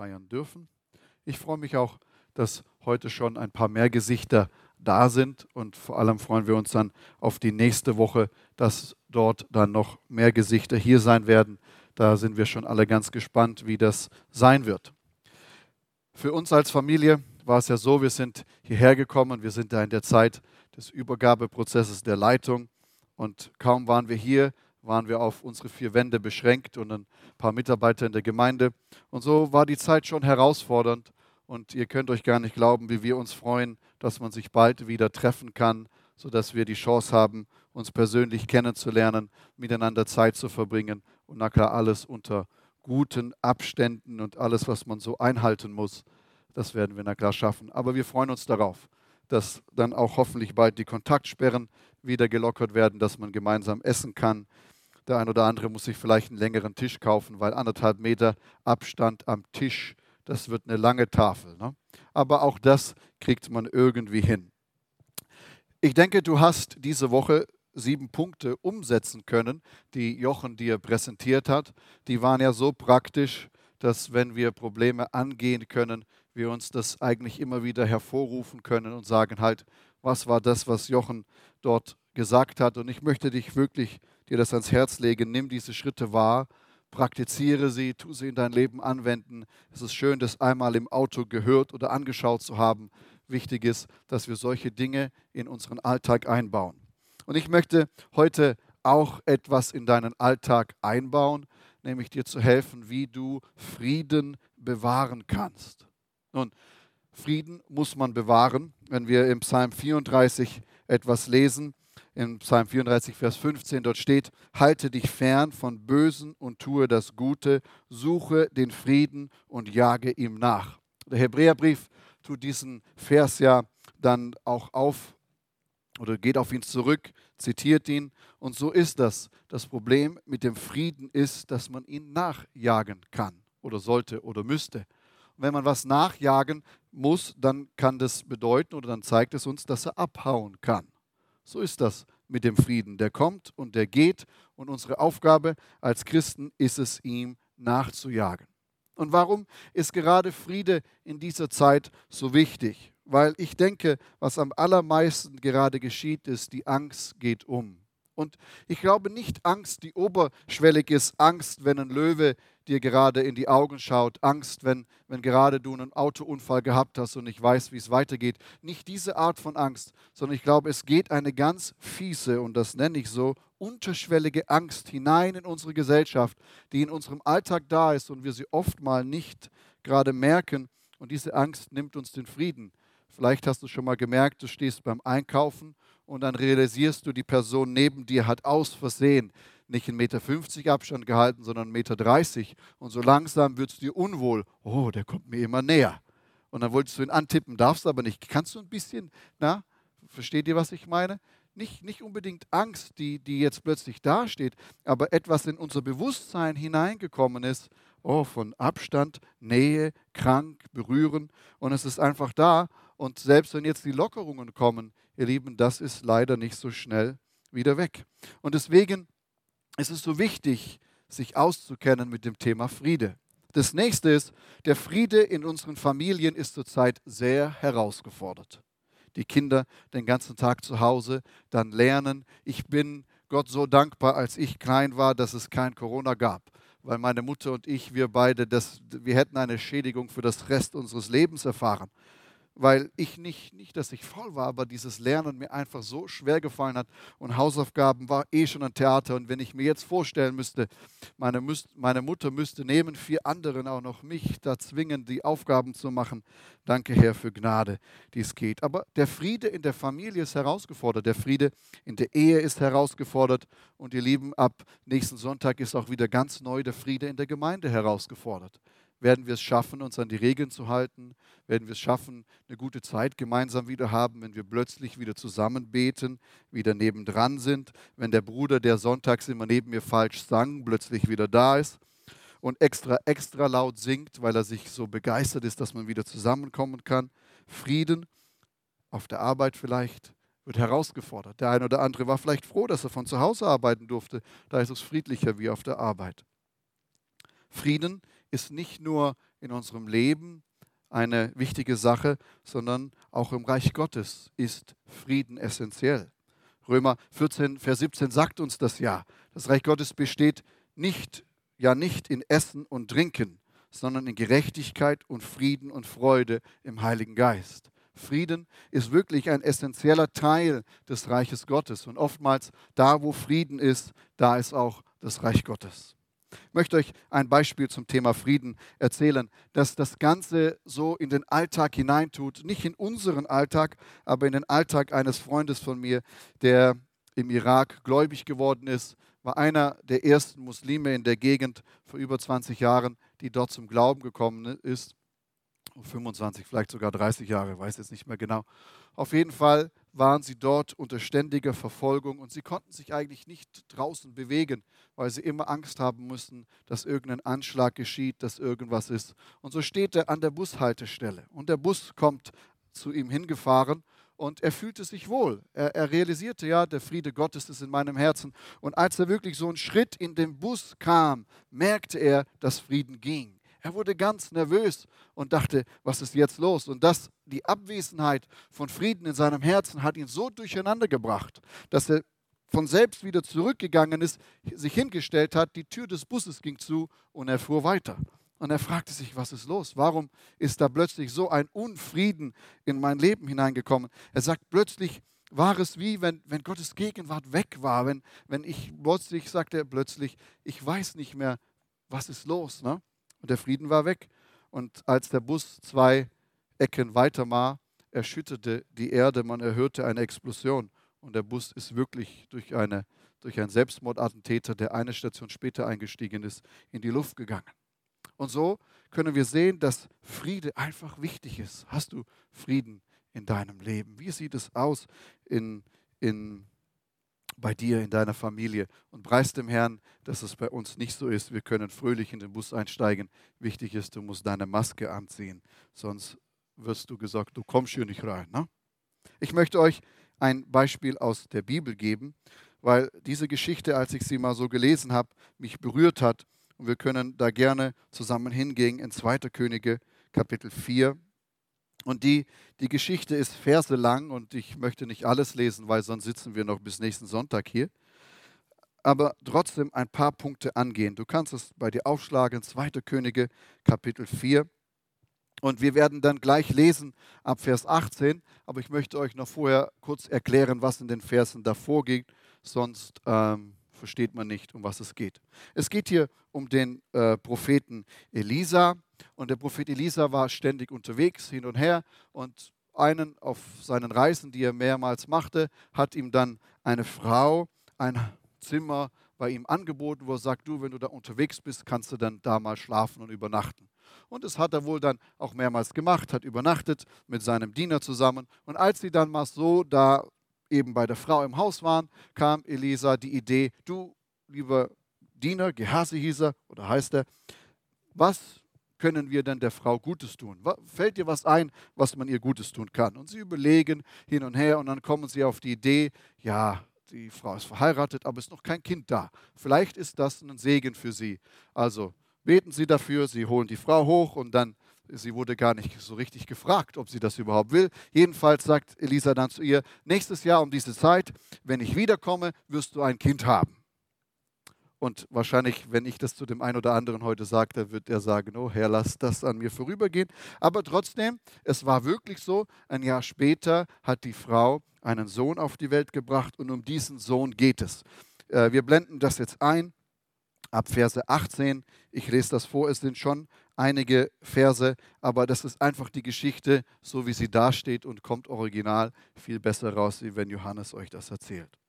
feiern dürfen. Ich freue mich auch, dass heute schon ein paar mehr Gesichter da sind und vor allem freuen wir uns dann auf die nächste Woche, dass dort dann noch mehr Gesichter hier sein werden. Da sind wir schon alle ganz gespannt, wie das sein wird. Für uns als Familie war es ja so, wir sind hierher gekommen, wir sind da in der Zeit des Übergabeprozesses der Leitung und kaum waren wir hier, waren wir auf unsere vier Wände beschränkt und ein paar Mitarbeiter in der Gemeinde. Und so war die Zeit schon herausfordernd. Und ihr könnt euch gar nicht glauben, wie wir uns freuen, dass man sich bald wieder treffen kann, sodass wir die Chance haben, uns persönlich kennenzulernen, miteinander Zeit zu verbringen und na klar alles unter guten Abständen und alles, was man so einhalten muss, das werden wir na klar schaffen. Aber wir freuen uns darauf, dass dann auch hoffentlich bald die Kontaktsperren wieder gelockert werden, dass man gemeinsam essen kann, der ein oder andere muss sich vielleicht einen längeren Tisch kaufen, weil anderthalb Meter Abstand am Tisch, das wird eine lange Tafel. Ne? Aber auch das kriegt man irgendwie hin. Ich denke, du hast diese Woche sieben Punkte umsetzen können, die Jochen dir präsentiert hat. Die waren ja so praktisch, dass wenn wir Probleme angehen können, wir uns das eigentlich immer wieder hervorrufen können und sagen halt, was war das, was Jochen dort gesagt hat. Und ich möchte dich wirklich dir das ans Herz lege, nimm diese Schritte wahr, praktiziere sie, tu sie in dein Leben anwenden. Es ist schön, das einmal im Auto gehört oder angeschaut zu haben. Wichtig ist, dass wir solche Dinge in unseren Alltag einbauen. Und ich möchte heute auch etwas in deinen Alltag einbauen, nämlich dir zu helfen, wie du Frieden bewahren kannst. Nun, Frieden muss man bewahren. Wenn wir im Psalm 34 etwas lesen, in Psalm 34, Vers 15, dort steht, halte dich fern von Bösen und tue das Gute, suche den Frieden und jage ihm nach. Der Hebräerbrief tut diesen Vers ja dann auch auf oder geht auf ihn zurück, zitiert ihn. Und so ist das. Das Problem mit dem Frieden ist, dass man ihn nachjagen kann oder sollte oder müsste. Und wenn man was nachjagen muss, dann kann das bedeuten oder dann zeigt es uns, dass er abhauen kann. So ist das mit dem Frieden. Der kommt und der geht und unsere Aufgabe als Christen ist es, ihm nachzujagen. Und warum ist gerade Friede in dieser Zeit so wichtig? Weil ich denke, was am allermeisten gerade geschieht, ist, die Angst geht um. Und ich glaube nicht Angst, die oberschwellig ist, Angst, wenn ein Löwe dir gerade in die Augen schaut, Angst, wenn, wenn gerade du einen Autounfall gehabt hast und nicht weißt, wie es weitergeht. Nicht diese Art von Angst, sondern ich glaube, es geht eine ganz fiese, und das nenne ich so, unterschwellige Angst hinein in unsere Gesellschaft, die in unserem Alltag da ist und wir sie oft mal nicht gerade merken. Und diese Angst nimmt uns den Frieden. Vielleicht hast du schon mal gemerkt, du stehst beim Einkaufen und dann realisierst du, die Person neben dir hat aus Versehen nicht 1,50 Meter Abstand gehalten, sondern 1,30 Meter. Und so langsam wird es dir unwohl. Oh, der kommt mir immer näher. Und dann wolltest du ihn antippen, darfst aber nicht. Kannst du ein bisschen, na, versteht ihr, was ich meine? Nicht, nicht unbedingt Angst, die, die jetzt plötzlich dasteht, aber etwas in unser Bewusstsein hineingekommen ist, oh, von Abstand, Nähe, krank, berühren. Und es ist einfach da. Und selbst wenn jetzt die Lockerungen kommen, ihr Lieben, das ist leider nicht so schnell wieder weg. Und deswegen ist es so wichtig, sich auszukennen mit dem Thema Friede. Das nächste ist, der Friede in unseren Familien ist zurzeit sehr herausgefordert. Die Kinder den ganzen Tag zu Hause, dann lernen. Ich bin Gott so dankbar, als ich klein war, dass es kein Corona gab, weil meine Mutter und ich, wir beide, das, wir hätten eine Schädigung für das Rest unseres Lebens erfahren weil ich nicht, nicht, dass ich faul war, aber dieses Lernen mir einfach so schwer gefallen hat und Hausaufgaben war eh schon ein Theater. Und wenn ich mir jetzt vorstellen müsste, meine, meine Mutter müsste neben vier anderen auch noch mich da zwingen, die Aufgaben zu machen. Danke, Herr, für Gnade, die es geht. Aber der Friede in der Familie ist herausgefordert, der Friede in der Ehe ist herausgefordert. Und ihr Lieben, ab nächsten Sonntag ist auch wieder ganz neu der Friede in der Gemeinde herausgefordert werden wir es schaffen, uns an die Regeln zu halten, werden wir es schaffen, eine gute Zeit gemeinsam wieder haben, wenn wir plötzlich wieder zusammen beten, wieder nebendran sind, wenn der Bruder, der sonntags immer neben mir falsch sang, plötzlich wieder da ist und extra, extra laut singt, weil er sich so begeistert ist, dass man wieder zusammenkommen kann. Frieden auf der Arbeit vielleicht wird herausgefordert. Der eine oder andere war vielleicht froh, dass er von zu Hause arbeiten durfte. Da ist es friedlicher wie auf der Arbeit. Frieden ist nicht nur in unserem Leben eine wichtige Sache, sondern auch im Reich Gottes ist Frieden essentiell. Römer 14, Vers 17 sagt uns das ja. Das Reich Gottes besteht nicht, ja nicht in Essen und Trinken, sondern in Gerechtigkeit und Frieden und Freude im Heiligen Geist. Frieden ist wirklich ein essentieller Teil des Reiches Gottes. Und oftmals da, wo Frieden ist, da ist auch das Reich Gottes. Ich möchte euch ein Beispiel zum Thema Frieden erzählen, dass das Ganze so in den Alltag hineintut. Nicht in unseren Alltag, aber in den Alltag eines Freundes von mir, der im Irak gläubig geworden ist, war einer der ersten Muslime in der Gegend vor über 20 Jahren, die dort zum Glauben gekommen ist. 25, vielleicht sogar 30 Jahre, weiß jetzt nicht mehr genau. Auf jeden Fall waren sie dort unter ständiger Verfolgung und sie konnten sich eigentlich nicht draußen bewegen, weil sie immer Angst haben mussten, dass irgendein Anschlag geschieht, dass irgendwas ist. Und so steht er an der Bushaltestelle und der Bus kommt zu ihm hingefahren und er fühlte sich wohl. Er, er, realisierte, ja, der Friede Gottes ist in meinem Herzen. Und als er wirklich so einen Schritt in den Bus kam, merkte er, dass Frieden ging. Er wurde ganz nervös und dachte, was ist jetzt los? Und das, die Abwesenheit von Frieden in seinem Herzen hat ihn so durcheinander gebracht, dass er von selbst wieder zurückgegangen ist, sich hingestellt hat, die Tür des Busses ging zu und er fuhr weiter. Und er fragte sich, was ist los? Warum ist da plötzlich so ein Unfrieden in mein Leben hineingekommen? Er sagt, plötzlich war es wie, wenn, wenn Gottes Gegenwart weg war. Wenn, wenn ich plötzlich, sagt er plötzlich, ich weiß nicht mehr, was ist los. Ne? Und der Frieden war weg. Und als der Bus zwei Ecken weiter war, erschütterte die Erde, man erhörte eine Explosion. Und der Bus ist wirklich durch, eine, durch einen Selbstmordattentäter, der eine Station später eingestiegen ist, in die Luft gegangen. Und so können wir sehen, dass Friede einfach wichtig ist. Hast du Frieden in deinem Leben? Wie sieht es aus in, in bei dir, in deiner Familie und preist dem Herrn, dass es bei uns nicht so ist. Wir können fröhlich in den Bus einsteigen. Wichtig ist, du musst deine Maske anziehen, sonst wirst du gesagt, du kommst hier nicht rein. Ne? Ich möchte euch ein Beispiel aus der Bibel geben, weil diese Geschichte, als ich sie mal so gelesen habe, mich berührt hat. Und wir können da gerne zusammen hingehen in 2. Könige Kapitel 4 und die, die Geschichte ist verselang und ich möchte nicht alles lesen, weil sonst sitzen wir noch bis nächsten Sonntag hier. Aber trotzdem ein paar Punkte angehen. Du kannst es bei dir aufschlagen, 2. Könige, Kapitel 4. Und wir werden dann gleich lesen ab Vers 18, aber ich möchte euch noch vorher kurz erklären, was in den Versen davor geht, sonst ähm, versteht man nicht, um was es geht. Es geht hier um den äh, Propheten Elisa und der Prophet Elisa war ständig unterwegs, hin und her. Und einen auf seinen Reisen, die er mehrmals machte, hat ihm dann eine Frau ein Zimmer bei ihm angeboten, wo er sagt, du, wenn du da unterwegs bist, kannst du dann da mal schlafen und übernachten. Und das hat er wohl dann auch mehrmals gemacht, hat übernachtet mit seinem Diener zusammen. Und als sie dann mal so da eben bei der Frau im Haus waren, kam Elisa die Idee, du, lieber Diener, Gehasi hieß er oder heißt er, was können wir denn der Frau Gutes tun? Fällt dir was ein, was man ihr Gutes tun kann? Und sie überlegen hin und her und dann kommen sie auf die Idee, ja, die Frau ist verheiratet, aber ist noch kein Kind da. Vielleicht ist das ein Segen für sie. Also beten Sie dafür, Sie holen die Frau hoch und dann, sie wurde gar nicht so richtig gefragt, ob sie das überhaupt will. Jedenfalls sagt Elisa dann zu ihr, nächstes Jahr um diese Zeit, wenn ich wiederkomme, wirst du ein Kind haben. Und wahrscheinlich, wenn ich das zu dem einen oder anderen heute sage, dann wird er sagen, oh Herr, lass das an mir vorübergehen. Aber trotzdem, es war wirklich so, ein Jahr später hat die Frau einen Sohn auf die Welt gebracht und um diesen Sohn geht es. Äh, wir blenden das jetzt ein ab Verse 18. Ich lese das vor, es sind schon einige Verse, aber das ist einfach die Geschichte, so wie sie dasteht und kommt original viel besser raus, wie wenn Johannes euch das erzählt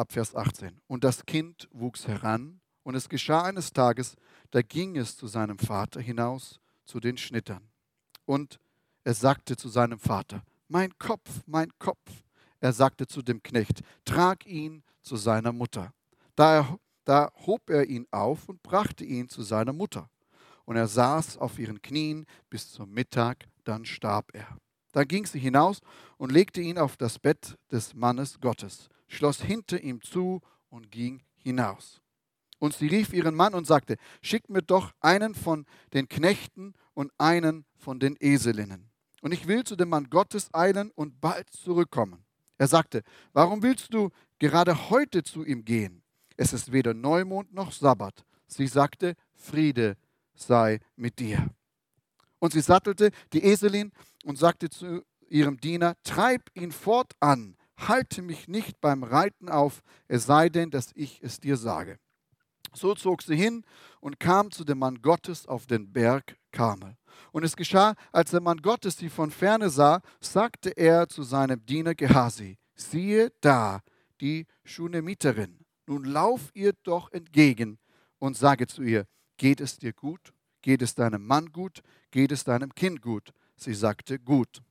ab Vers 18. Und das Kind wuchs heran, und es geschah eines Tages, da ging es zu seinem Vater hinaus, zu den Schnittern. Und er sagte zu seinem Vater, mein Kopf, mein Kopf. Er sagte zu dem Knecht, trag ihn zu seiner Mutter. Da, er, da hob er ihn auf und brachte ihn zu seiner Mutter. Und er saß auf ihren Knien bis zum Mittag, dann starb er. Dann ging sie hinaus und legte ihn auf das Bett des Mannes Gottes schloss hinter ihm zu und ging hinaus. Und sie rief ihren Mann und sagte, schickt mir doch einen von den Knechten und einen von den Eselinnen. Und ich will zu dem Mann Gottes eilen und bald zurückkommen. Er sagte, warum willst du gerade heute zu ihm gehen? Es ist weder Neumond noch Sabbat. Sie sagte, Friede sei mit dir. Und sie sattelte die Eselin und sagte zu ihrem Diener, treib ihn fortan, halte mich nicht beim Reiten auf, es sei denn, dass ich es dir sage. So zog sie hin und kam zu dem Mann Gottes auf den Berg Karmel. Und es geschah, als der Mann Gottes sie von ferne sah, sagte er zu seinem Diener Gehasi, siehe da die Schunemiterin. Nun lauf ihr doch entgegen und sage zu ihr, geht es dir gut? Geht es deinem Mann gut? Geht es deinem Kind gut? Sie sagte, gut.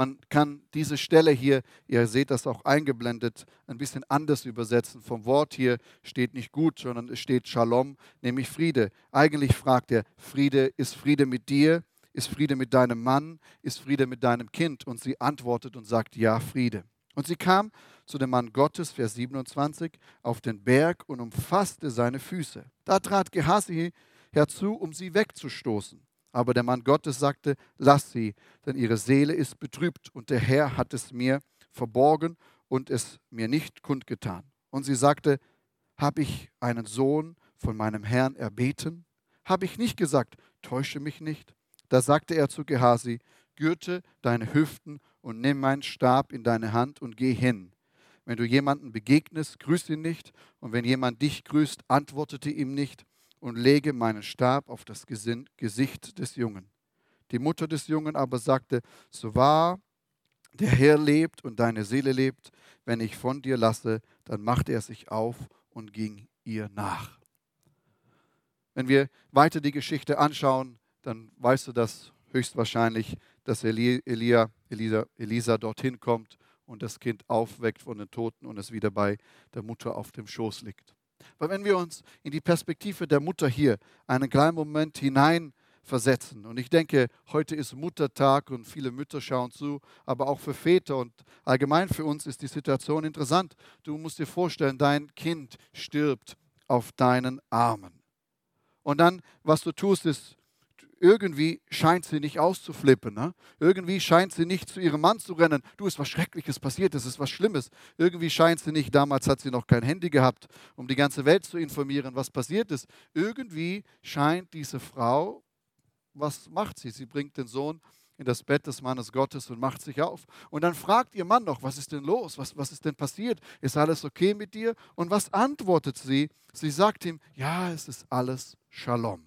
Man kann diese Stelle hier, ihr seht das auch eingeblendet, ein bisschen anders übersetzen. Vom Wort hier steht nicht gut, sondern es steht Shalom, nämlich Friede. Eigentlich fragt er, Friede, ist Friede mit dir? Ist Friede mit deinem Mann? Ist Friede mit deinem Kind? Und sie antwortet und sagt, ja, Friede. Und sie kam zu dem Mann Gottes, Vers 27, auf den Berg und umfasste seine Füße. Da trat Gehasi herzu, um sie wegzustoßen. Aber der Mann Gottes sagte, lass sie, denn ihre Seele ist betrübt und der Herr hat es mir verborgen und es mir nicht kundgetan. Und sie sagte, habe ich einen Sohn von meinem Herrn erbeten? Habe ich nicht gesagt, täusche mich nicht? Da sagte er zu Gehasi, gürte deine Hüften und nimm meinen Stab in deine Hand und geh hin. Wenn du jemanden begegnest, grüß ihn nicht, und wenn jemand dich grüßt, antwortete ihm nicht, und lege meinen Stab auf das Gesicht des Jungen. Die Mutter des Jungen aber sagte, so wahr der Herr lebt und deine Seele lebt, wenn ich von dir lasse, dann machte er sich auf und ging ihr nach. Wenn wir weiter die Geschichte anschauen, dann weißt du das höchstwahrscheinlich, dass Elia, Elisa, Elisa dorthin kommt und das Kind aufweckt von den Toten und es wieder bei der Mutter auf dem Schoß liegt. Weil wenn wir uns in die Perspektive der Mutter hier einen kleinen Moment hineinversetzen, und ich denke, heute ist Muttertag und viele Mütter schauen zu, aber auch für Väter und allgemein für uns ist die Situation interessant. Du musst dir vorstellen, dein Kind stirbt auf deinen Armen. Und dann, was du tust, ist, irgendwie scheint sie nicht auszuflippen. Ne? Irgendwie scheint sie nicht zu ihrem Mann zu rennen. Du, ist was Schreckliches passiert, es ist was Schlimmes. Irgendwie scheint sie nicht, damals hat sie noch kein Handy gehabt, um die ganze Welt zu informieren, was passiert ist. Irgendwie scheint diese Frau, was macht sie? Sie bringt den Sohn in das Bett des Mannes Gottes und macht sich auf. Und dann fragt ihr Mann noch, was ist denn los? Was, was ist denn passiert? Ist alles okay mit dir? Und was antwortet sie? Sie sagt ihm, ja, es ist alles Shalom.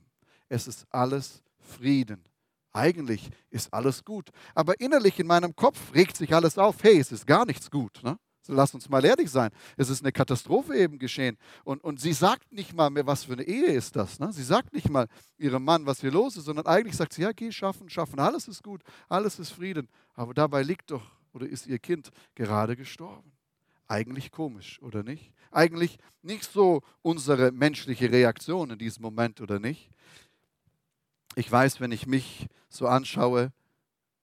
Es ist alles Frieden. Eigentlich ist alles gut. Aber innerlich in meinem Kopf regt sich alles auf. Hey, es ist gar nichts gut. Ne? Lass uns mal ehrlich sein. Es ist eine Katastrophe eben geschehen. Und, und sie sagt nicht mal mehr, was für eine Ehe ist das. Ne? Sie sagt nicht mal ihrem Mann, was hier los ist, sondern eigentlich sagt sie, ja, geh schaffen, schaffen. Alles ist gut, alles ist Frieden. Aber dabei liegt doch oder ist ihr Kind gerade gestorben. Eigentlich komisch, oder nicht? Eigentlich nicht so unsere menschliche Reaktion in diesem Moment, oder nicht? Ich weiß, wenn ich mich so anschaue,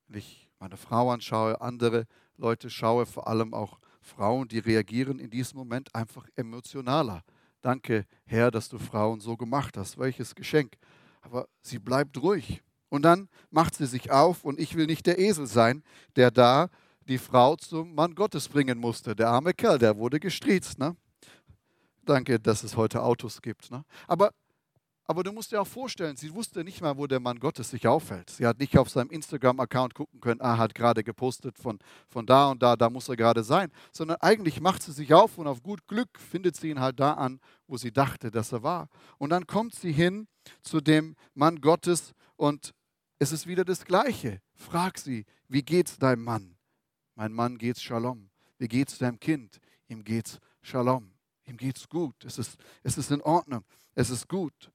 wenn ich meine Frau anschaue, andere Leute schaue, vor allem auch Frauen, die reagieren in diesem Moment einfach emotionaler. Danke, Herr, dass du Frauen so gemacht hast. Welches Geschenk. Aber sie bleibt ruhig. Und dann macht sie sich auf und ich will nicht der Esel sein, der da die Frau zum Mann Gottes bringen musste. Der arme Kerl, der wurde gestriezt. Ne? Danke, dass es heute Autos gibt. Ne? Aber aber du musst dir auch vorstellen, sie wusste nicht mal, wo der Mann Gottes sich aufhält. Sie hat nicht auf seinem Instagram-Account gucken können, ah, hat gerade gepostet von, von da und da, da muss er gerade sein. Sondern eigentlich macht sie sich auf und auf gut Glück findet sie ihn halt da an, wo sie dachte, dass er war. Und dann kommt sie hin zu dem Mann Gottes und es ist wieder das Gleiche. Frag sie, wie geht's deinem Mann? Mein Mann geht's Shalom. Wie geht's deinem Kind? Ihm geht's Shalom. Ihm geht's gut. Es ist, es ist in Ordnung. Es ist gut.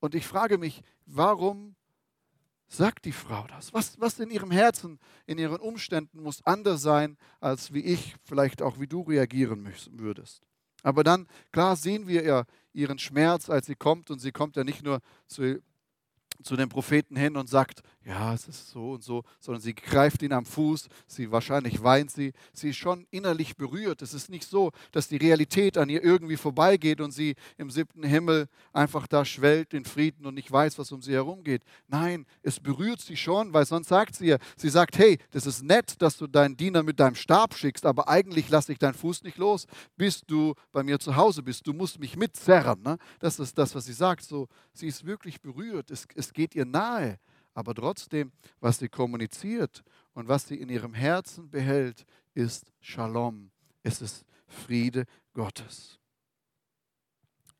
Und ich frage mich, warum sagt die Frau das? Was, was in ihrem Herzen, in ihren Umständen muss anders sein, als wie ich, vielleicht auch wie du reagieren würdest. Aber dann, klar, sehen wir ja ihren Schmerz, als sie kommt. Und sie kommt ja nicht nur zu, zu dem Propheten hin und sagt, ja, es ist so und so, sondern sie greift ihn am Fuß, sie wahrscheinlich weint sie, sie ist schon innerlich berührt. Es ist nicht so, dass die Realität an ihr irgendwie vorbeigeht und sie im siebten Himmel einfach da schwellt in Frieden und nicht weiß, was um sie herum geht. Nein, es berührt sie schon, weil sonst sagt sie ihr, sie sagt, hey, das ist nett, dass du deinen Diener mit deinem Stab schickst, aber eigentlich lasse ich deinen Fuß nicht los, bis du bei mir zu Hause bist. Du musst mich mitzerren. Ne? Das ist das, was sie sagt. So, sie ist wirklich berührt, es, es geht ihr nahe. Aber trotzdem, was sie kommuniziert und was sie in ihrem Herzen behält, ist Shalom. Es ist Friede Gottes.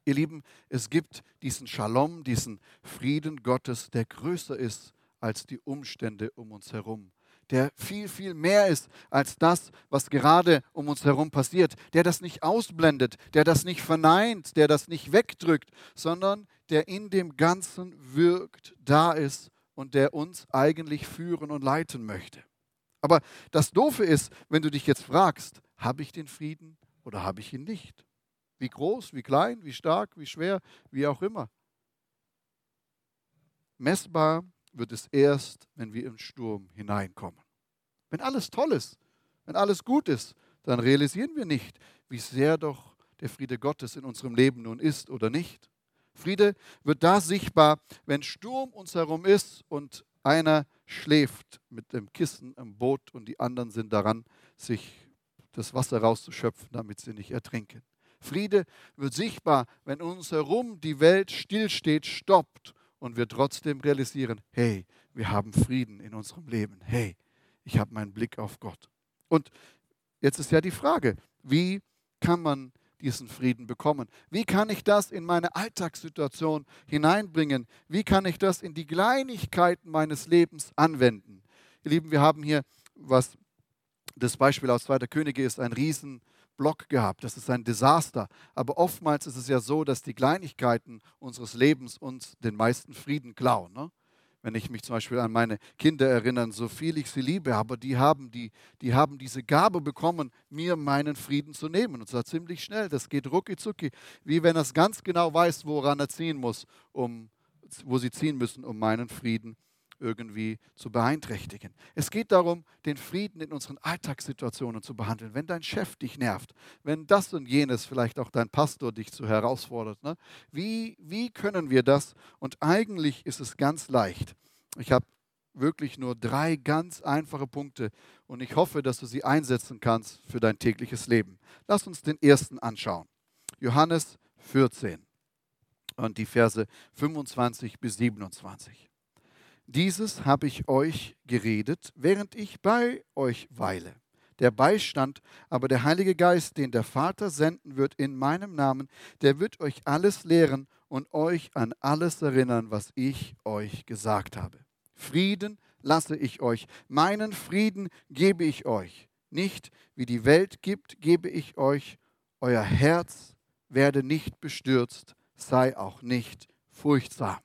Ihr Lieben, es gibt diesen Shalom, diesen Frieden Gottes, der größer ist als die Umstände um uns herum, der viel, viel mehr ist als das, was gerade um uns herum passiert, der das nicht ausblendet, der das nicht verneint, der das nicht wegdrückt, sondern der in dem Ganzen wirkt, da ist und der uns eigentlich führen und leiten möchte. Aber das Doofe ist, wenn du dich jetzt fragst, habe ich den Frieden oder habe ich ihn nicht? Wie groß, wie klein, wie stark, wie schwer, wie auch immer. Messbar wird es erst, wenn wir im Sturm hineinkommen. Wenn alles toll ist, wenn alles gut ist, dann realisieren wir nicht, wie sehr doch der Friede Gottes in unserem Leben nun ist oder nicht. Friede wird da sichtbar, wenn Sturm uns herum ist und einer schläft mit dem Kissen im Boot und die anderen sind daran, sich das Wasser rauszuschöpfen, damit sie nicht ertrinken. Friede wird sichtbar, wenn uns herum die Welt stillsteht, stoppt und wir trotzdem realisieren, hey, wir haben Frieden in unserem Leben. Hey, ich habe meinen Blick auf Gott. Und jetzt ist ja die Frage, wie kann man diesen Frieden bekommen? Wie kann ich das in meine Alltagssituation hineinbringen? Wie kann ich das in die Kleinigkeiten meines Lebens anwenden? Ihr Lieben, wir haben hier, was das Beispiel aus Zweiter Könige ist, ein Riesenblock gehabt. Das ist ein Desaster. Aber oftmals ist es ja so, dass die Kleinigkeiten unseres Lebens uns den meisten Frieden klauen. Ne? Wenn ich mich zum Beispiel an meine Kinder erinnere, so viel ich sie liebe, aber die haben, die, die haben diese Gabe bekommen, mir meinen Frieden zu nehmen. Und zwar ziemlich schnell. Das geht rucki zucki, wie wenn er es ganz genau weiß, woran er ziehen muss, um, wo sie ziehen müssen, um meinen Frieden irgendwie zu beeinträchtigen. Es geht darum, den Frieden in unseren Alltagssituationen zu behandeln. Wenn dein Chef dich nervt, wenn das und jenes, vielleicht auch dein Pastor dich zu herausfordert, ne? wie, wie können wir das? Und eigentlich ist es ganz leicht. Ich habe wirklich nur drei ganz einfache Punkte und ich hoffe, dass du sie einsetzen kannst für dein tägliches Leben. Lass uns den ersten anschauen. Johannes 14 und die Verse 25 bis 27. Dieses habe ich euch geredet, während ich bei euch weile. Der Beistand, aber der Heilige Geist, den der Vater senden wird in meinem Namen, der wird euch alles lehren und euch an alles erinnern, was ich euch gesagt habe. Frieden lasse ich euch, meinen Frieden gebe ich euch. Nicht wie die Welt gibt, gebe ich euch. Euer Herz werde nicht bestürzt, sei auch nicht furchtsam.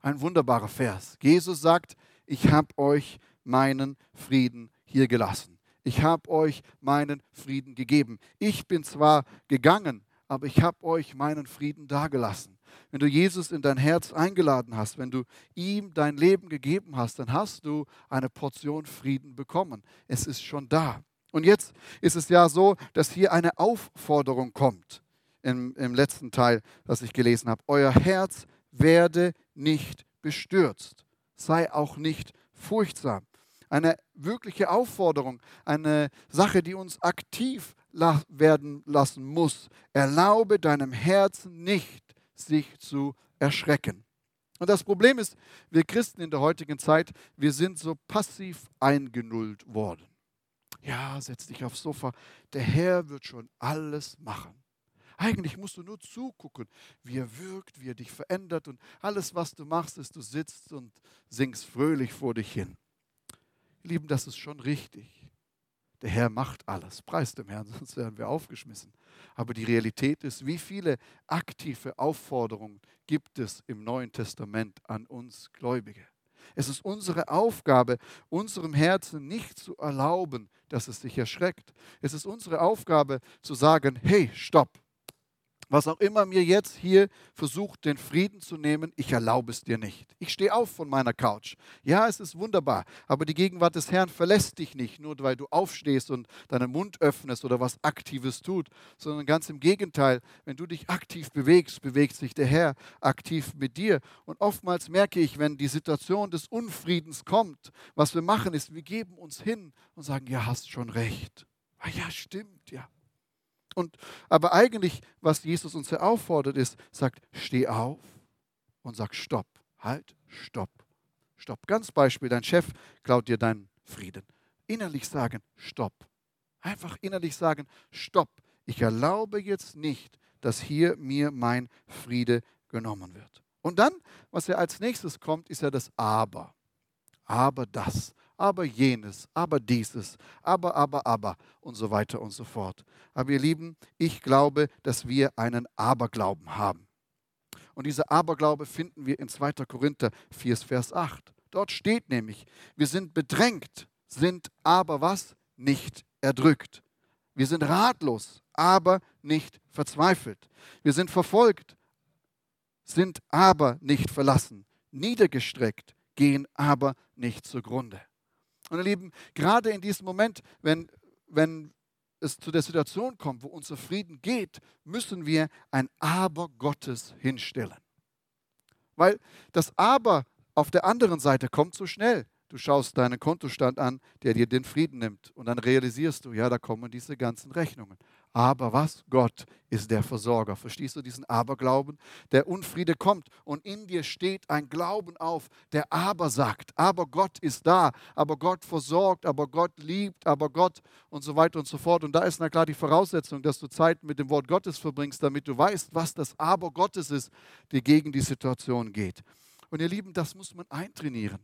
Ein wunderbarer Vers. Jesus sagt, ich habe euch meinen Frieden hier gelassen. Ich habe euch meinen Frieden gegeben. Ich bin zwar gegangen, aber ich habe euch meinen Frieden dagelassen. Wenn du Jesus in dein Herz eingeladen hast, wenn du ihm dein Leben gegeben hast, dann hast du eine Portion Frieden bekommen. Es ist schon da. Und jetzt ist es ja so, dass hier eine Aufforderung kommt im, im letzten Teil, das ich gelesen habe. Euer Herz werde nicht bestürzt, sei auch nicht furchtsam. Eine wirkliche Aufforderung, eine Sache, die uns aktiv werden lassen muss. Erlaube deinem Herzen nicht, sich zu erschrecken. Und das Problem ist, wir Christen in der heutigen Zeit, wir sind so passiv eingenullt worden. Ja, setz dich aufs Sofa, der Herr wird schon alles machen. Eigentlich musst du nur zugucken, wie er wirkt, wie er dich verändert und alles, was du machst, ist, du sitzt und singst fröhlich vor dich hin. Lieben, das ist schon richtig. Der Herr macht alles. Preis dem Herrn, sonst wären wir aufgeschmissen. Aber die Realität ist, wie viele aktive Aufforderungen gibt es im Neuen Testament an uns Gläubige? Es ist unsere Aufgabe, unserem Herzen nicht zu erlauben, dass es sich erschreckt. Es ist unsere Aufgabe zu sagen, hey, stopp, Was auch immer mir jetzt hier versucht, den Frieden zu nehmen, ich erlaube es dir nicht. Ich stehe auf von meiner Couch. Ja, es ist wunderbar, aber die Gegenwart des Herrn verlässt dich nicht, nur weil du aufstehst und deinen Mund öffnest oder was Aktives tut, sondern ganz im Gegenteil, wenn du dich aktiv bewegst, bewegt sich der Herr aktiv mit dir. Und oftmals merke ich, wenn die Situation des Unfriedens kommt, was wir machen ist, wir geben uns hin und sagen, ja, hast schon recht. Ah, ja, stimmt, ja. Und, aber eigentlich, was Jesus uns hier auffordert, ist, sagt, steh auf und sag Stopp. Halt, Stopp. Stopp. Ganz Beispiel, dein Chef klaut dir deinen Frieden. Innerlich sagen, Stopp. Einfach innerlich sagen, Stopp. Ich erlaube jetzt nicht, dass hier mir mein Friede genommen wird. Und dann, was ja als nächstes kommt, ist ja das Aber. Aber das aber jenes, aber dieses, aber, aber, aber und so weiter und so fort. Aber ihr Lieben, ich glaube, dass wir einen Aberglauben haben. Und dieser Aberglaube finden wir in 2. Korinther 4, Vers 8. Dort steht nämlich, wir sind bedrängt, sind aber was? Nicht erdrückt. Wir sind ratlos, aber nicht verzweifelt. Wir sind verfolgt, sind aber nicht verlassen, niedergestreckt, gehen aber nicht zugrunde. Und ihr Lieben, gerade in diesem Moment, wenn, wenn es zu der Situation kommt, wo unser Frieden geht, müssen wir ein Aber Gottes hinstellen. Weil das Aber auf der anderen Seite kommt so schnell. Du schaust deinen Kontostand an, der dir den Frieden nimmt. Und dann realisierst du, ja, da kommen diese ganzen Rechnungen. Aber was? Gott ist der Versorger. Verstehst du diesen Aberglauben? Der Unfriede kommt und in dir steht ein Glauben auf, der aber sagt, aber Gott ist da, aber Gott versorgt, aber Gott liebt, aber Gott und so weiter und so fort. Und da ist na klar die Voraussetzung, dass du Zeit mit dem Wort Gottes verbringst, damit du weißt, was das Aber Gottes ist, die gegen die Situation geht. Und ihr Lieben, das muss man eintrainieren.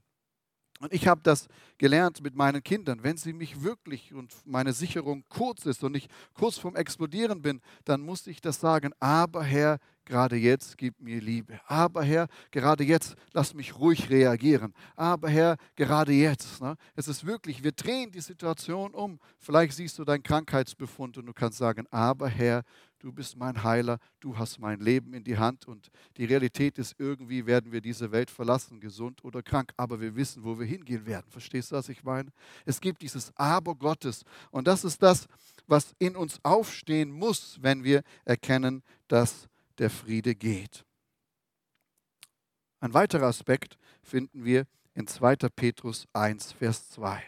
Und ich habe das gelernt mit meinen Kindern. Wenn sie mich wirklich und meine Sicherung kurz ist und ich kurz vorm Explodieren bin, dann muss ich das sagen. Aber Herr, gerade jetzt gib mir Liebe. Aber Herr, gerade jetzt lass mich ruhig reagieren. Aber Herr, gerade jetzt. Ne? Es ist wirklich, wir drehen die Situation um. Vielleicht siehst du deinen Krankheitsbefund und du kannst sagen, aber Herr, du bist mein Heiler, du hast mein Leben in die Hand und die Realität ist, irgendwie werden wir diese Welt verlassen, gesund oder krank, aber wir wissen, wo wir hingehen werden. Verstehst du, was ich meine? Es gibt dieses Aber Gottes und das ist das, was in uns aufstehen muss, wenn wir erkennen, dass der Friede geht. Ein weiterer Aspekt finden wir in 2. Petrus 1, Vers 2.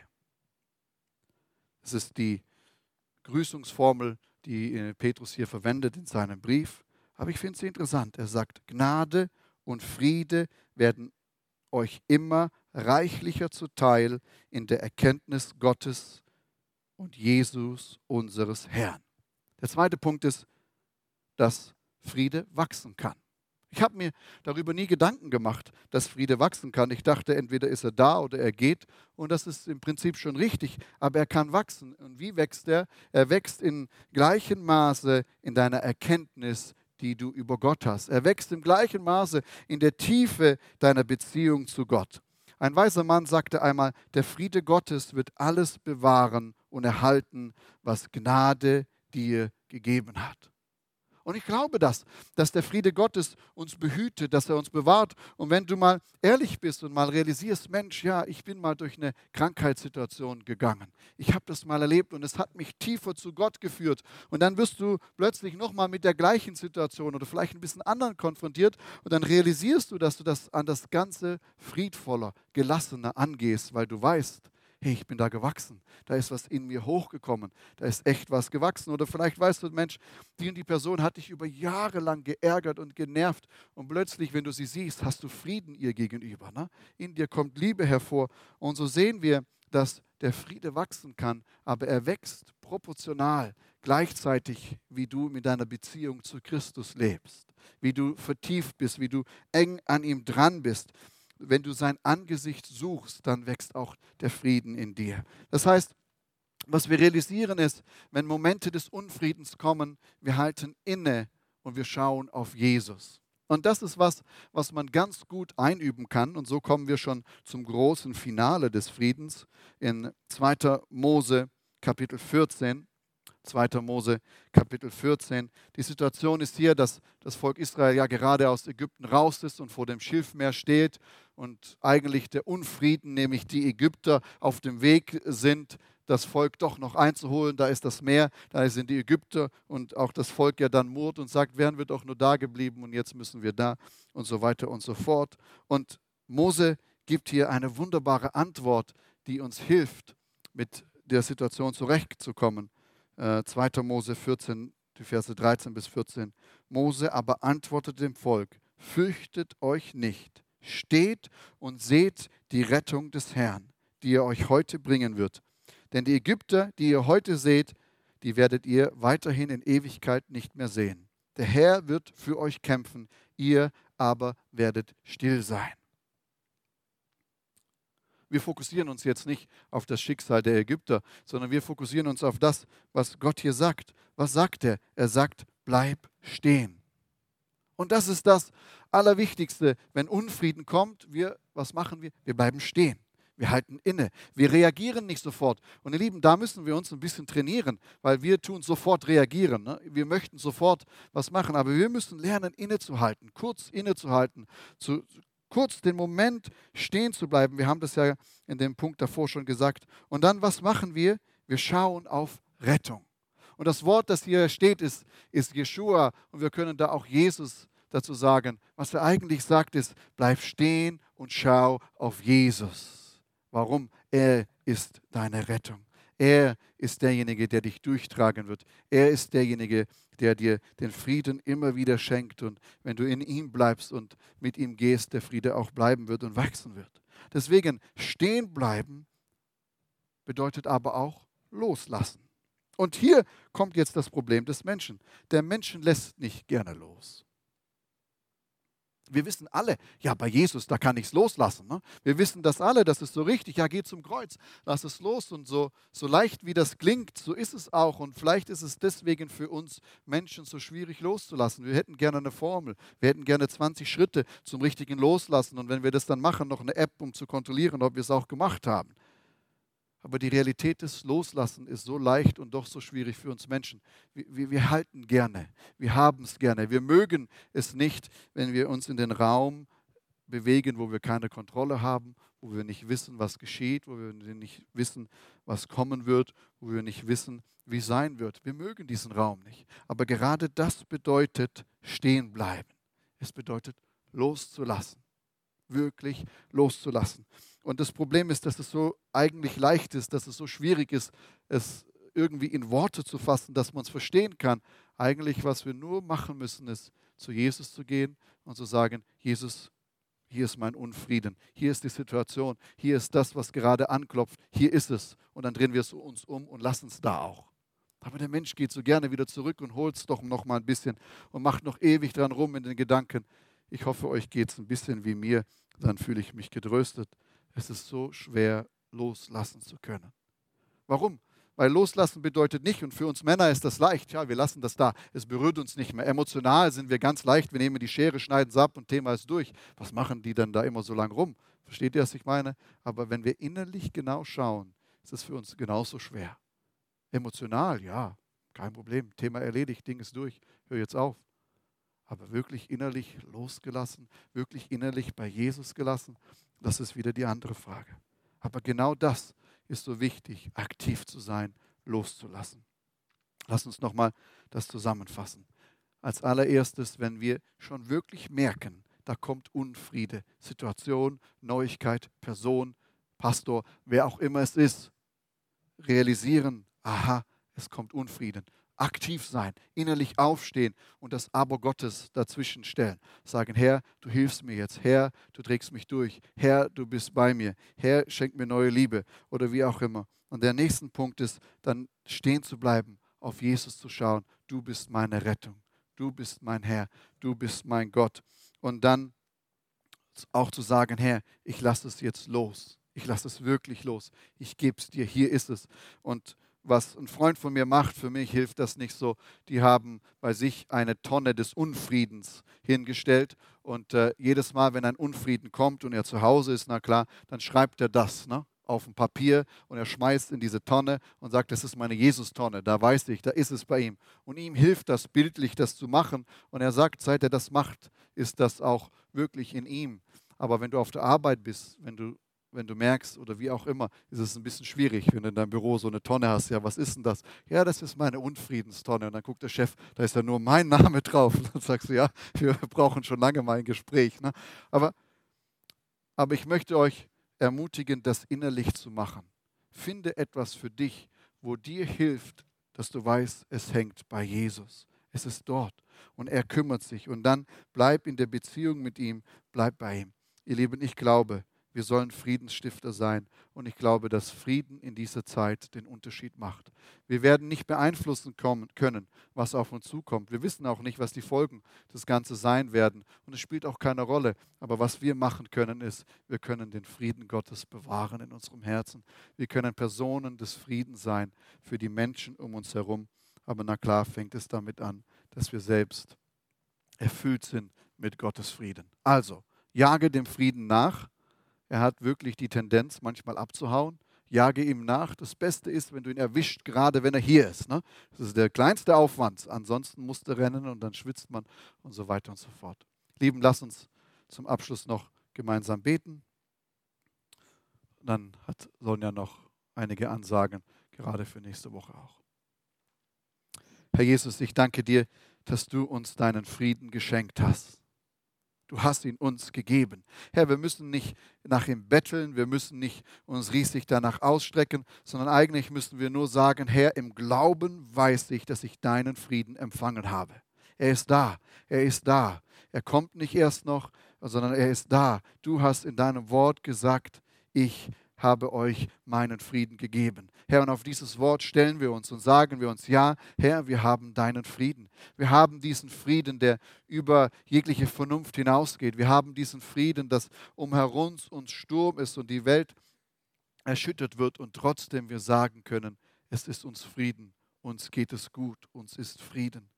Das ist die Grüßungsformel die äh, Petrus hier verwendet in seinem Brief. Aber ich finde sie interessant. Er sagt, Gnade und Friede werden euch immer reichlicher zuteil in der Erkenntnis Gottes und Jesus unseres Herrn. Der zweite Punkt ist, dass Friede wachsen kann. Ich habe mir darüber nie Gedanken gemacht, dass Friede wachsen kann. Ich dachte, entweder ist er da oder er geht. Und das ist im Prinzip schon richtig. Aber er kann wachsen. Und wie wächst er? Er wächst in gleichem Maße in deiner Erkenntnis, die du über Gott hast. Er wächst im gleichen Maße in der Tiefe deiner Beziehung zu Gott. Ein weiser Mann sagte einmal, der Friede Gottes wird alles bewahren und erhalten, was Gnade dir gegeben hat. Und ich glaube das, dass der Friede Gottes uns behütet, dass er uns bewahrt. Und wenn du mal ehrlich bist und mal realisierst, Mensch, ja, ich bin mal durch eine Krankheitssituation gegangen. Ich habe das mal erlebt und es hat mich tiefer zu Gott geführt. Und dann wirst du plötzlich nochmal mit der gleichen Situation oder vielleicht ein bisschen anderen konfrontiert. Und dann realisierst du, dass du das an das Ganze friedvoller, gelassener angehst, weil du weißt, hey, ich bin da gewachsen, da ist was in mir hochgekommen, da ist echt was gewachsen. Oder vielleicht weißt du, Mensch, die und die Person hat dich über Jahre lang geärgert und genervt und plötzlich, wenn du sie siehst, hast du Frieden ihr gegenüber. Ne? In dir kommt Liebe hervor. Und so sehen wir, dass der Friede wachsen kann, aber er wächst proportional gleichzeitig, wie du mit deiner Beziehung zu Christus lebst, wie du vertieft bist, wie du eng an ihm dran bist wenn du sein Angesicht suchst, dann wächst auch der Frieden in dir. Das heißt, was wir realisieren ist, wenn Momente des Unfriedens kommen, wir halten inne und wir schauen auf Jesus. Und das ist was, was man ganz gut einüben kann. Und so kommen wir schon zum großen Finale des Friedens in 2. Mose Kapitel 14. 2. Mose Kapitel 14. Die Situation ist hier, dass das Volk Israel ja gerade aus Ägypten raus ist und vor dem Schilfmeer steht und eigentlich der Unfrieden, nämlich die Ägypter, auf dem Weg sind, das Volk doch noch einzuholen. Da ist das Meer, da sind die Ägypter und auch das Volk ja dann murrt und sagt, wären wir doch nur da geblieben und jetzt müssen wir da und so weiter und so fort. Und Mose gibt hier eine wunderbare Antwort, die uns hilft, mit der Situation zurechtzukommen. Äh, 2. Mose 14, die Verse 13 bis 14. Mose aber antwortete dem Volk, fürchtet euch nicht, steht und seht die Rettung des Herrn, die er euch heute bringen wird. Denn die Ägypter, die ihr heute seht, die werdet ihr weiterhin in Ewigkeit nicht mehr sehen. Der Herr wird für euch kämpfen, ihr aber werdet still sein. Wir fokussieren uns jetzt nicht auf das Schicksal der Ägypter, sondern wir fokussieren uns auf das, was Gott hier sagt. Was sagt er? Er sagt, bleib stehen. Und das ist das Allerwichtigste. Wenn Unfrieden kommt, wir, was machen wir? Wir bleiben stehen. Wir halten inne. Wir reagieren nicht sofort. Und ihr Lieben, da müssen wir uns ein bisschen trainieren, weil wir tun sofort reagieren. Ne? Wir möchten sofort was machen, aber wir müssen lernen, innezuhalten, kurz innezuhalten, zu, kurz den Moment stehen zu bleiben. Wir haben das ja in dem Punkt davor schon gesagt. Und dann, was machen wir? Wir schauen auf Rettung. Und das Wort, das hier steht, ist, ist Jeshua. Und wir können da auch Jesus dazu sagen. Was er eigentlich sagt, ist, bleib stehen und schau auf Jesus. Warum? Er ist deine Rettung. Er ist derjenige, der dich durchtragen wird. Er ist derjenige, der dir den Frieden immer wieder schenkt. Und wenn du in ihm bleibst und mit ihm gehst, der Friede auch bleiben wird und wachsen wird. Deswegen stehen bleiben bedeutet aber auch loslassen. Und hier kommt jetzt das Problem des Menschen. Der Menschen lässt nicht gerne los wir wissen alle, ja, bei Jesus, da kann ich es loslassen. Ne? Wir wissen das alle, das ist so richtig. Ja, geh zum Kreuz, lass es los. Und so, so leicht wie das klingt, so ist es auch. Und vielleicht ist es deswegen für uns Menschen so schwierig loszulassen. Wir hätten gerne eine Formel. Wir hätten gerne 20 Schritte zum richtigen Loslassen. Und wenn wir das dann machen, noch eine App, um zu kontrollieren, ob wir es auch gemacht haben. Aber die Realität des Loslassen ist so leicht und doch so schwierig für uns Menschen. Wir, wir, wir halten gerne, wir haben es gerne. Wir mögen es nicht, wenn wir uns in den Raum bewegen, wo wir keine Kontrolle haben, wo wir nicht wissen, was geschieht, wo wir nicht wissen, was kommen wird, wo wir nicht wissen, wie sein wird. Wir mögen diesen Raum nicht. Aber gerade das bedeutet stehen bleiben. Es bedeutet loszulassen. Wirklich loszulassen. Und das Problem ist, dass es so eigentlich leicht ist, dass es so schwierig ist, es irgendwie in Worte zu fassen, dass man es verstehen kann. Eigentlich, was wir nur machen müssen, ist, zu Jesus zu gehen und zu sagen, Jesus, hier ist mein Unfrieden, hier ist die Situation, hier ist das, was gerade anklopft, hier ist es. Und dann drehen wir es uns um und lassen es da auch. Aber der Mensch geht so gerne wieder zurück und holt es doch noch mal ein bisschen und macht noch ewig dran rum in den Gedanken. Ich hoffe, euch geht es ein bisschen wie mir, dann fühle ich mich getröstet es ist so schwer loslassen zu können. Warum? Weil loslassen bedeutet nicht, und für uns Männer ist das leicht, ja, wir lassen das da, es berührt uns nicht mehr. Emotional sind wir ganz leicht, wir nehmen die Schere, schneiden es ab und Thema ist durch. Was machen die dann da immer so lang rum? Versteht ihr, was ich meine? Aber wenn wir innerlich genau schauen, ist es für uns genauso schwer. Emotional, ja, kein Problem, Thema erledigt, Ding ist durch, hör jetzt auf. Aber wirklich innerlich losgelassen, wirklich innerlich bei Jesus gelassen, das ist wieder die andere Frage. Aber genau das ist so wichtig, aktiv zu sein, loszulassen. Lass uns nochmal das zusammenfassen. Als allererstes, wenn wir schon wirklich merken, da kommt Unfriede, Situation, Neuigkeit, Person, Pastor, wer auch immer es ist, realisieren, aha, es kommt Unfrieden aktiv sein, innerlich aufstehen und das Aber Gottes dazwischen stellen. Sagen, Herr, du hilfst mir jetzt. Herr, du trägst mich durch. Herr, du bist bei mir. Herr, schenk mir neue Liebe oder wie auch immer. Und der nächste Punkt ist, dann stehen zu bleiben, auf Jesus zu schauen. Du bist meine Rettung. Du bist mein Herr. Du bist mein Gott. Und dann auch zu sagen, Herr, ich lasse es jetzt los. Ich lasse es wirklich los. Ich gebe es dir. Hier ist es. Und was ein Freund von mir macht, für mich hilft das nicht so. Die haben bei sich eine Tonne des Unfriedens hingestellt und äh, jedes Mal, wenn ein Unfrieden kommt und er zu Hause ist, na klar, dann schreibt er das ne, auf ein Papier und er schmeißt in diese Tonne und sagt, das ist meine Jesus-Tonne, da weiß ich, da ist es bei ihm. Und ihm hilft das bildlich, das zu machen. Und er sagt, seit er das macht, ist das auch wirklich in ihm. Aber wenn du auf der Arbeit bist, wenn du wenn du merkst oder wie auch immer, ist es ein bisschen schwierig, wenn du in deinem Büro so eine Tonne hast. Ja, was ist denn das? Ja, das ist meine Unfriedenstonne. Und dann guckt der Chef, da ist ja nur mein Name drauf. Und dann sagst du, ja, wir brauchen schon lange mal ein Gespräch. Ne? Aber, aber ich möchte euch ermutigen, das innerlich zu machen. Finde etwas für dich, wo dir hilft, dass du weißt, es hängt bei Jesus. Es ist dort und er kümmert sich. Und dann bleib in der Beziehung mit ihm, bleib bei ihm. Ihr Lieben, ich glaube, wir sollen Friedensstifter sein. Und ich glaube, dass Frieden in dieser Zeit den Unterschied macht. Wir werden nicht beeinflussen können, was auf uns zukommt. Wir wissen auch nicht, was die Folgen des Ganzen sein werden. Und es spielt auch keine Rolle. Aber was wir machen können, ist, wir können den Frieden Gottes bewahren in unserem Herzen. Wir können Personen des Friedens sein für die Menschen um uns herum. Aber na klar fängt es damit an, dass wir selbst erfüllt sind mit Gottes Frieden. Also, jage dem Frieden nach er hat wirklich die Tendenz, manchmal abzuhauen. Jage ihm nach. Das Beste ist, wenn du ihn erwischt, gerade wenn er hier ist. Ne? Das ist der kleinste Aufwand. Ansonsten musst du rennen und dann schwitzt man und so weiter und so fort. Lieben, lass uns zum Abschluss noch gemeinsam beten. Dann hat Sonja noch einige Ansagen, gerade für nächste Woche auch. Herr Jesus, ich danke dir, dass du uns deinen Frieden geschenkt hast. Du hast ihn uns gegeben. Herr, wir müssen nicht nach ihm betteln, wir müssen nicht uns riesig danach ausstrecken, sondern eigentlich müssen wir nur sagen, Herr, im Glauben weiß ich, dass ich deinen Frieden empfangen habe. Er ist da, er ist da. Er kommt nicht erst noch, sondern er ist da. Du hast in deinem Wort gesagt, ich habe euch meinen Frieden gegeben. Herr, und auf dieses Wort stellen wir uns und sagen wir uns, ja, Herr, wir haben deinen Frieden. Wir haben diesen Frieden, der über jegliche Vernunft hinausgeht. Wir haben diesen Frieden, dass umherum uns Sturm ist und die Welt erschüttert wird und trotzdem wir sagen können, es ist uns Frieden, uns geht es gut, uns ist Frieden.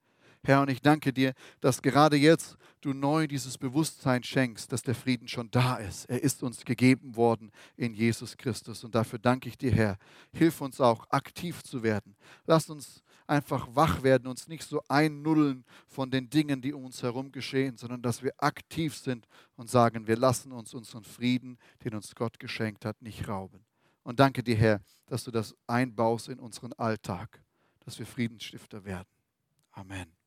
Herr, und ich danke dir, dass gerade jetzt du neu dieses Bewusstsein schenkst, dass der Frieden schon da ist. Er ist uns gegeben worden in Jesus Christus. Und dafür danke ich dir, Herr. Hilf uns auch, aktiv zu werden. Lass uns einfach wach werden, uns nicht so einnullen von den Dingen, die um uns herum geschehen, sondern dass wir aktiv sind und sagen, wir lassen uns unseren Frieden, den uns Gott geschenkt hat, nicht rauben. Und danke dir, Herr, dass du das einbaust in unseren Alltag, dass wir Friedensstifter werden. Amen.